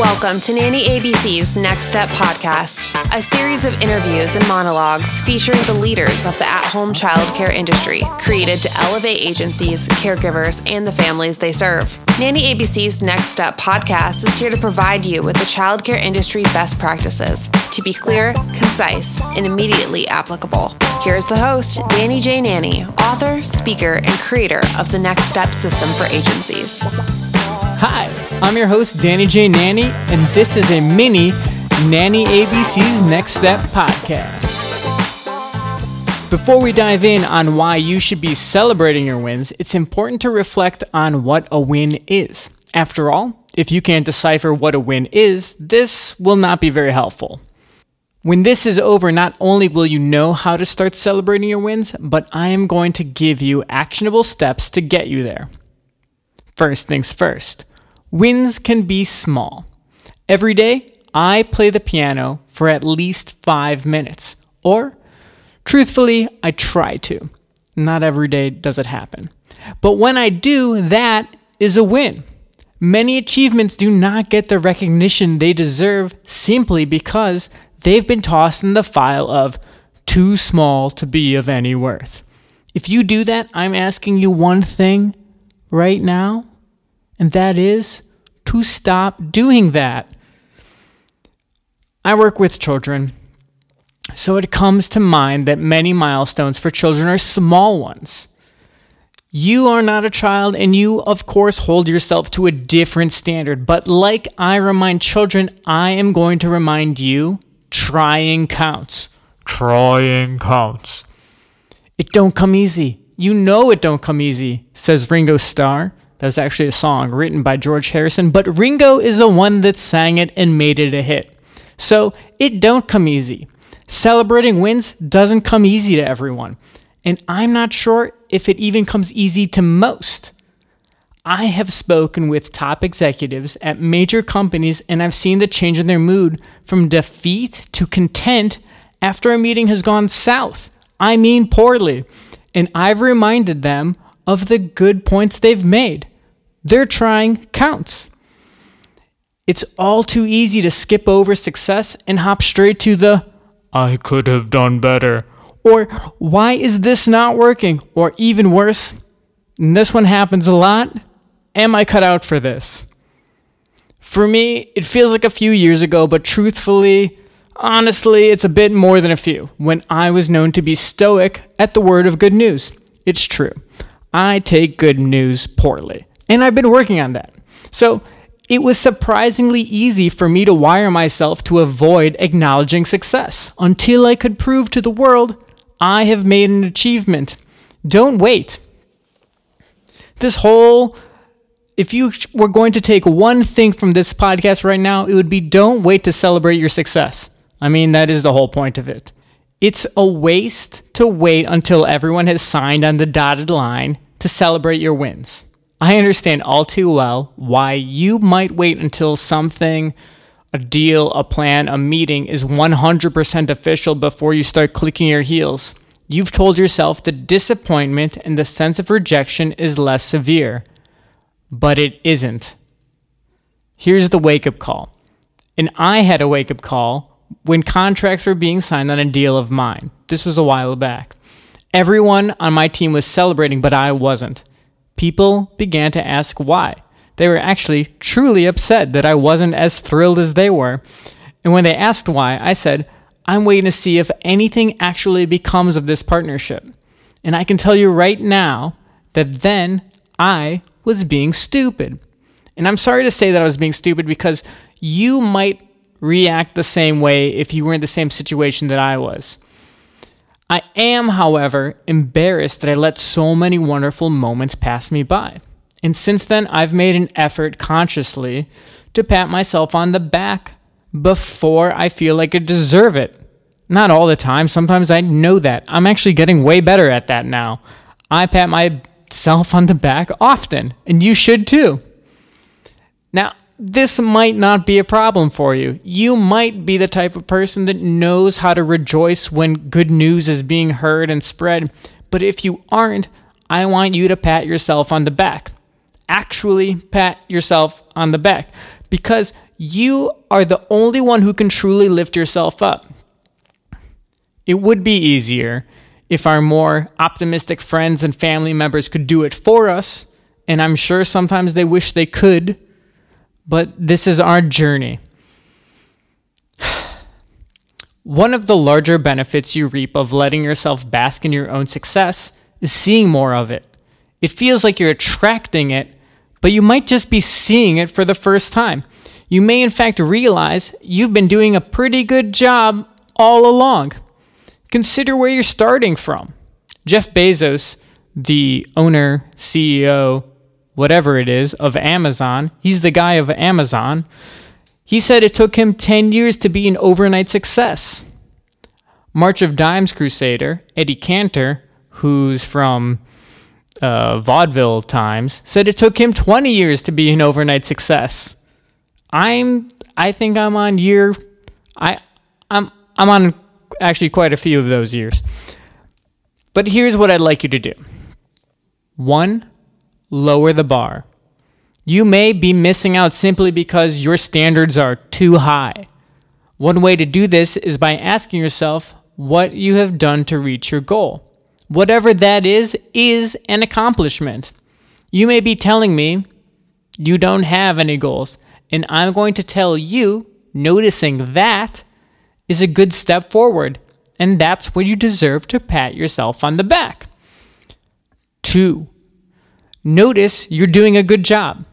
Welcome to Nanny ABC's Next Step podcast, a series of interviews and monologues featuring the leaders of the at home childcare industry, created to elevate agencies, caregivers, and the families they serve. Nanny ABC's Next Step podcast is here to provide you with the childcare industry best practices to be clear, concise, and immediately applicable. Here's the host, Danny J. Nanny, author, speaker, and creator of the Next Step system for agencies. Hi, I'm your host, Danny J. Nanny, and this is a mini Nanny ABC's Next Step podcast. Before we dive in on why you should be celebrating your wins, it's important to reflect on what a win is. After all, if you can't decipher what a win is, this will not be very helpful. When this is over, not only will you know how to start celebrating your wins, but I am going to give you actionable steps to get you there. First things first. Wins can be small. Every day, I play the piano for at least five minutes. Or, truthfully, I try to. Not every day does it happen. But when I do, that is a win. Many achievements do not get the recognition they deserve simply because they've been tossed in the file of too small to be of any worth. If you do that, I'm asking you one thing right now and that is to stop doing that. I work with children, so it comes to mind that many milestones for children are small ones. You are not a child, and you, of course, hold yourself to a different standard. But like I remind children, I am going to remind you trying counts. Trying counts. It don't come easy. You know it don't come easy, says Ringo Starr. That was actually a song written by George Harrison, but Ringo is the one that sang it and made it a hit. So it don't come easy. Celebrating wins doesn't come easy to everyone, and I'm not sure if it even comes easy to most. I have spoken with top executives at major companies and I've seen the change in their mood from defeat to content after a meeting has gone south. I mean poorly. And I've reminded them of the good points they've made. They're trying counts. It's all too easy to skip over success and hop straight to the I could have done better. Or why is this not working? Or even worse, and this one happens a lot. Am I cut out for this? For me, it feels like a few years ago, but truthfully, honestly, it's a bit more than a few when I was known to be stoic at the word of good news. It's true. I take good news poorly. And I've been working on that. So it was surprisingly easy for me to wire myself to avoid acknowledging success until I could prove to the world I have made an achievement. Don't wait. This whole, if you were going to take one thing from this podcast right now, it would be don't wait to celebrate your success. I mean, that is the whole point of it. It's a waste to wait until everyone has signed on the dotted line to celebrate your wins. I understand all too well why you might wait until something, a deal, a plan, a meeting is 100% official before you start clicking your heels. You've told yourself the disappointment and the sense of rejection is less severe, but it isn't. Here's the wake up call. And I had a wake up call when contracts were being signed on a deal of mine. This was a while back. Everyone on my team was celebrating, but I wasn't people began to ask why. They were actually truly upset that I wasn't as thrilled as they were. And when they asked why, I said, I'm waiting to see if anything actually becomes of this partnership. And I can tell you right now that then I was being stupid. And I'm sorry to say that I was being stupid because you might react the same way if you were in the same situation that I was. I am, however, embarrassed that I let so many wonderful moments pass me by. And since then, I've made an effort consciously to pat myself on the back before I feel like I deserve it. Not all the time, sometimes I know that. I'm actually getting way better at that now. I pat myself on the back often, and you should too. Now, this might not be a problem for you. You might be the type of person that knows how to rejoice when good news is being heard and spread. But if you aren't, I want you to pat yourself on the back. Actually, pat yourself on the back because you are the only one who can truly lift yourself up. It would be easier if our more optimistic friends and family members could do it for us, and I'm sure sometimes they wish they could, but this is our journey. One of the larger benefits you reap of letting yourself bask in your own success is seeing more of it. It feels like you're attracting it, but you might just be seeing it for the first time. You may, in fact, realize you've been doing a pretty good job all along. Consider where you're starting from. Jeff Bezos, the owner, CEO, whatever it is, of Amazon, he's the guy of Amazon. He said it took him 10 years to be an overnight success. March of Dimes crusader, Eddie Cantor, who's from uh, vaudeville times, said it took him 20 years to be an overnight success. I'm, I think I'm on year, I, I'm, I'm on actually quite a few of those years. But here's what I'd like you to do one, lower the bar. You may be missing out simply because your standards are too high. One way to do this is by asking yourself what you have done to reach your goal. Whatever that is, is an accomplishment. You may be telling me you don't have any goals, and I'm going to tell you noticing that is a good step forward, and that's where you deserve to pat yourself on the back. Two, notice you're doing a good job.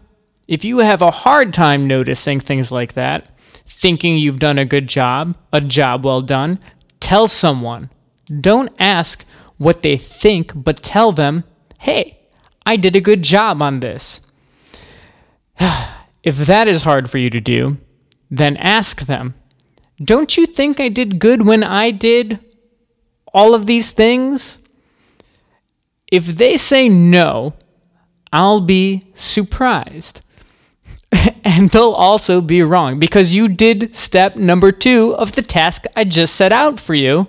If you have a hard time noticing things like that, thinking you've done a good job, a job well done, tell someone. Don't ask what they think, but tell them, hey, I did a good job on this. if that is hard for you to do, then ask them, don't you think I did good when I did all of these things? If they say no, I'll be surprised. and they'll also be wrong because you did step number two of the task I just set out for you.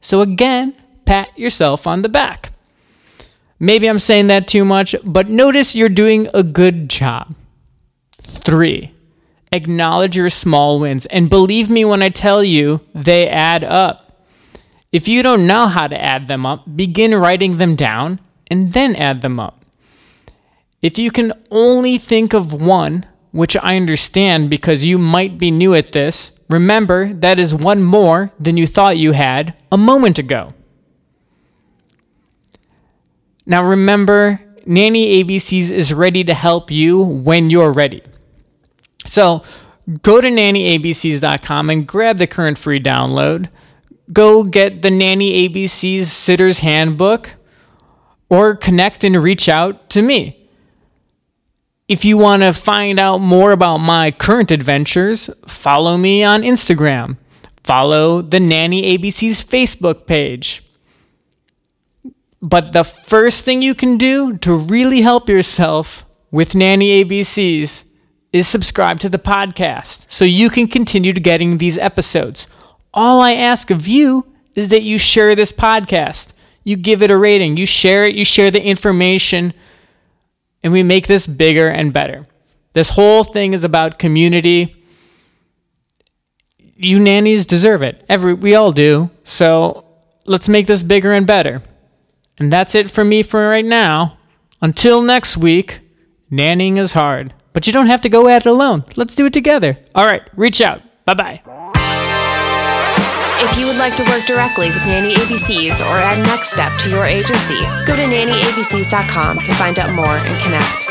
So, again, pat yourself on the back. Maybe I'm saying that too much, but notice you're doing a good job. Three, acknowledge your small wins. And believe me when I tell you, they add up. If you don't know how to add them up, begin writing them down and then add them up. If you can only think of one, which I understand because you might be new at this, remember that is one more than you thought you had a moment ago. Now remember, Nanny ABCs is ready to help you when you're ready. So go to nannyabcs.com and grab the current free download. Go get the Nanny ABC's Sitter's Handbook or connect and reach out to me. If you want to find out more about my current adventures, follow me on Instagram. Follow the Nanny ABC's Facebook page. But the first thing you can do to really help yourself with Nanny ABCs is subscribe to the podcast so you can continue to getting these episodes. All I ask of you is that you share this podcast. You give it a rating, you share it, you share the information, and we make this bigger and better. This whole thing is about community. You nannies deserve it. Every we all do. So let's make this bigger and better. And that's it for me for right now. Until next week, nannying is hard, but you don't have to go at it alone. Let's do it together. All right, reach out. Bye bye. If you would like to work directly with Nanny ABCs or add Next Step to your agency, go to nannyabcs.com to find out more and connect.